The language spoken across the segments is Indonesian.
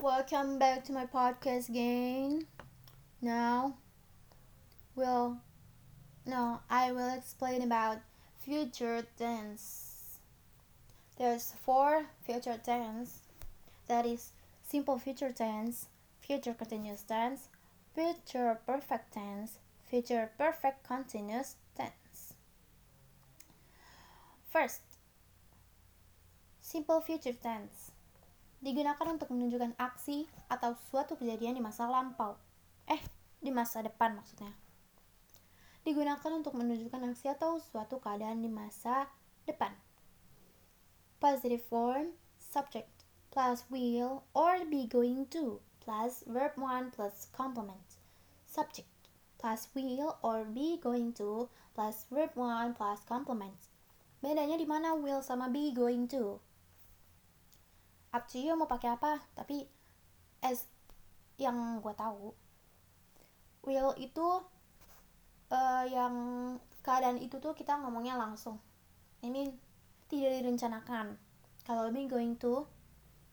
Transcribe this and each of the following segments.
Welcome back to my podcast again. Now, will no, I will explain about future tense. There's four future tense. That is simple future tense, future continuous tense, future perfect tense, future perfect continuous tense. First, simple future tense digunakan untuk menunjukkan aksi atau suatu kejadian di masa lampau. Eh, di masa depan maksudnya. Digunakan untuk menunjukkan aksi atau suatu keadaan di masa depan. Positive form, subject, plus will or be going to, plus verb 1 plus complement. Subject, plus will or be going to, plus verb 1 plus complement. Bedanya di mana will sama be going to? Up to you mau pakai apa tapi as yang gue tahu will itu uh, yang keadaan itu tuh kita ngomongnya langsung. I mean tidak direncanakan. Kalau lebih going to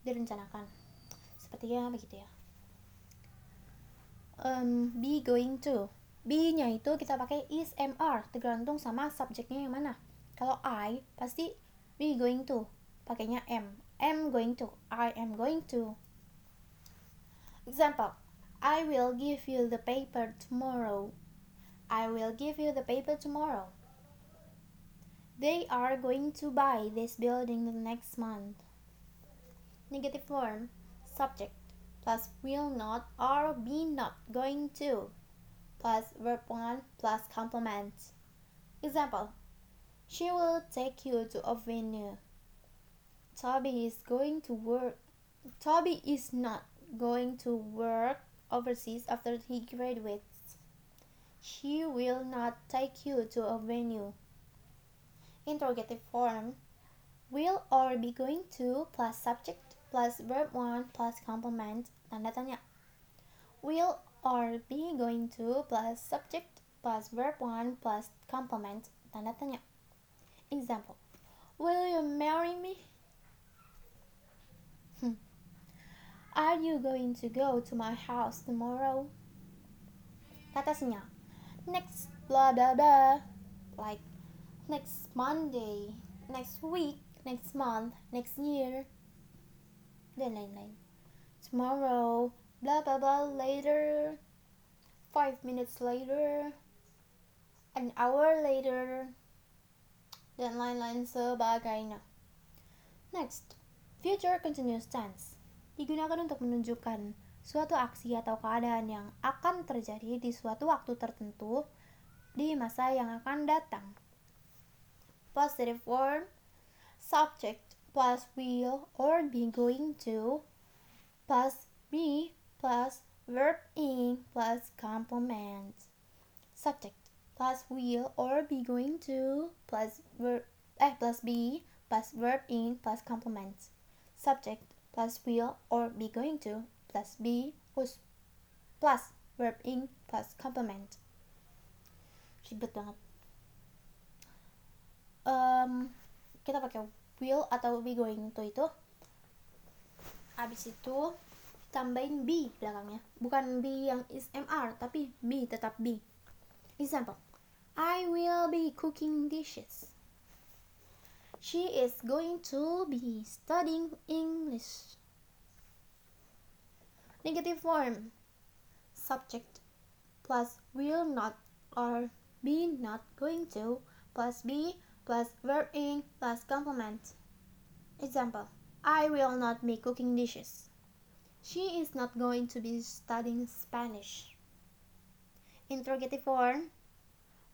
direncanakan. Sepertinya begitu ya. Um, be going to. Be nya itu kita pakai is mr tergantung sama subjeknya yang mana. Kalau I pasti be going to. Pakainya am am going to. I am going to. Example I will give you the paper tomorrow. I will give you the paper tomorrow. They are going to buy this building the next month. Negative form subject plus will not or be not going to plus verb 1 plus complement. Example She will take you to a venue. Toby is going to work. Toby is not going to work overseas after he graduates. She will not take you to a venue. Interrogative form will or be going to plus subject plus verb 1 plus complement tanda tanya. Will or be going to plus subject plus verb 1 plus complement tanda tanya. Example Will you marry me? Are you going to go to my house tomorrow? Kata senyap. Next blah blah blah. Like next Monday, next week, next month, next year. Dan lain-lain. Tomorrow, blah blah blah later. Five minutes later. An hour later. Dan lain-lain sebagainya. Next, future continuous tense digunakan untuk menunjukkan suatu aksi atau keadaan yang akan terjadi di suatu waktu tertentu di masa yang akan datang. Positive form subject plus will or be going to plus be plus verb in plus complement. Subject plus will or be going to plus verb eh plus be plus verb in plus complement. Subject plus will or be going to plus be plus plus verb in plus complement. Ribet banget. Um, kita pakai will atau be going to itu. Habis itu tambahin be belakangnya. Bukan be yang is mr tapi be tetap be. Example I will be cooking dishes She is going to be studying English. Negative form subject plus will not or be not going to plus be plus verb in plus complement. Example I will not be cooking dishes. She is not going to be studying Spanish. Interrogative form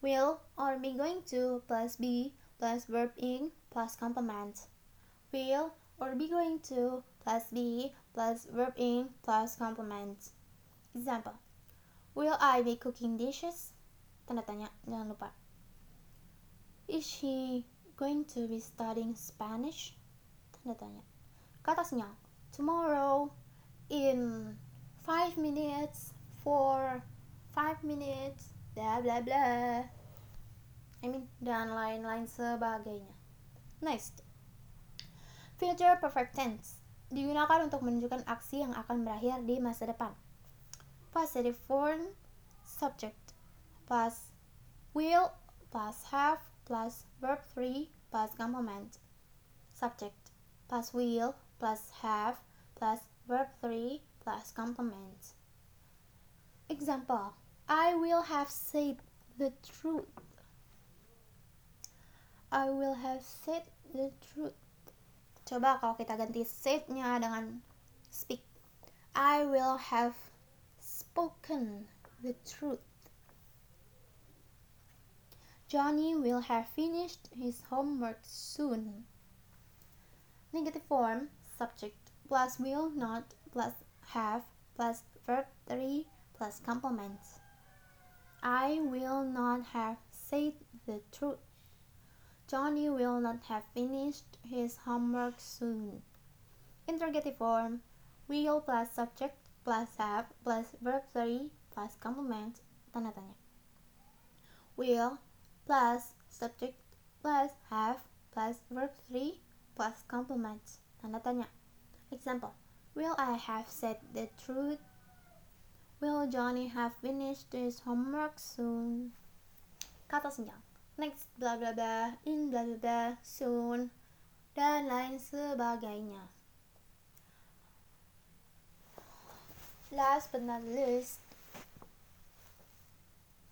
will or be going to plus be plus verb in plus complement. Will or be going to plus be plus verb in plus complement. Example. Will I be cooking dishes? Tanda tanya, jangan lupa. Is she going to be studying Spanish? Tanda tanya. Kata senyal. Tomorrow in five minutes for five minutes bla bla bla. I mean dan lain-lain sebagainya. Next, future perfect tense digunakan untuk menunjukkan aksi yang akan berakhir di masa depan. Positive form subject plus will plus have plus verb 3 plus complement. Subject plus will plus have plus verb 3 plus complement. Example I will have said the truth. I will have said the truth. Coba kalau kita ganti said-nya dengan speak. I will have spoken the truth. Johnny will have finished his homework soon. Negative form subject plus will not plus have plus verb 3 plus complement. I will not have said the truth. Johnny will not have finished his homework soon. Interrogative form will plus subject plus have plus verb 3 plus complement tanda tanya. Will plus subject plus have plus verb 3 plus complement tanda tanya. Example Will I have said the truth? Will Johnny have finished his homework soon? Kata senjang next bla bla bla in bla bla bla soon dan lain sebagainya. Last but not least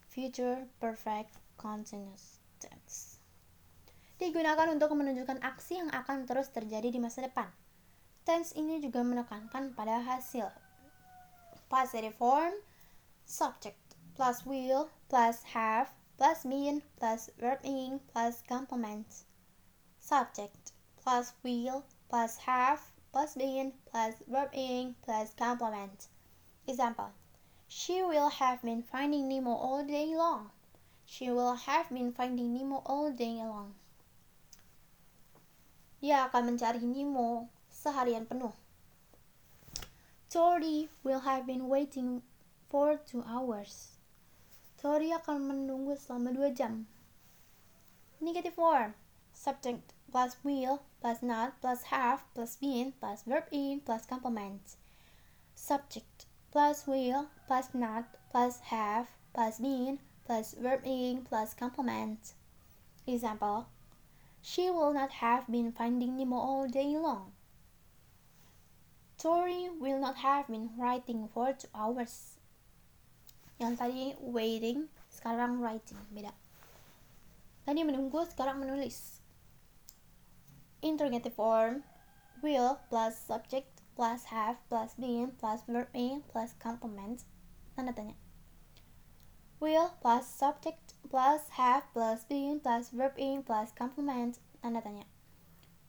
future perfect continuous tense. Digunakan untuk menunjukkan aksi yang akan terus terjadi di masa depan. Tense ini juga menekankan pada hasil. Positive form subject plus will plus have plus been plus verb ing plus complement. Subject plus will plus have plus been plus verb ing plus complement. Example She will have been finding Nemo all day long. She will have been finding Nemo all day long. Dia akan mencari Nemo seharian penuh. Tori will have been waiting for two hours. Tori akan menunggu selama 2 jam. Negative form. Subject plus will plus not plus have plus been plus verb in plus complement. Subject plus will plus not plus have plus been plus verb in plus complement. Example She will not have been finding Nemo all day long. Tori will not have been writing for two hours yang tadi waiting sekarang writing beda. Tadi menunggu sekarang menulis. Interrogative form will plus subject plus have plus been plus verb in plus complement. Tanda tanya. Will plus subject plus have plus been plus verb in plus complement. Tanda tanya.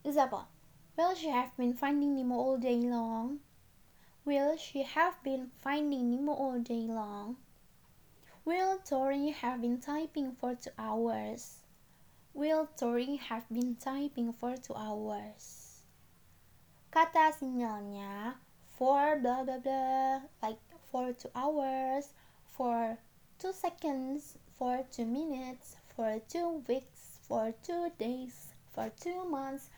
Example will she have been finding Nemo all day long? Will she have been finding Nemo all day long Will Tori have been typing for two hours? Will Tori have been typing for two hours? Kata sinyalnya for blah blah blah like for two hours, for two seconds, for two minutes, for two weeks, for two days, for two months,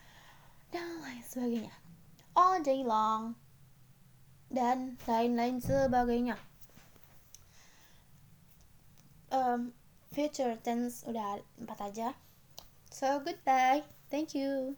dan lain sebagainya. All day long dan lain-lain sebagainya um, future tense udah empat aja. So goodbye. Thank you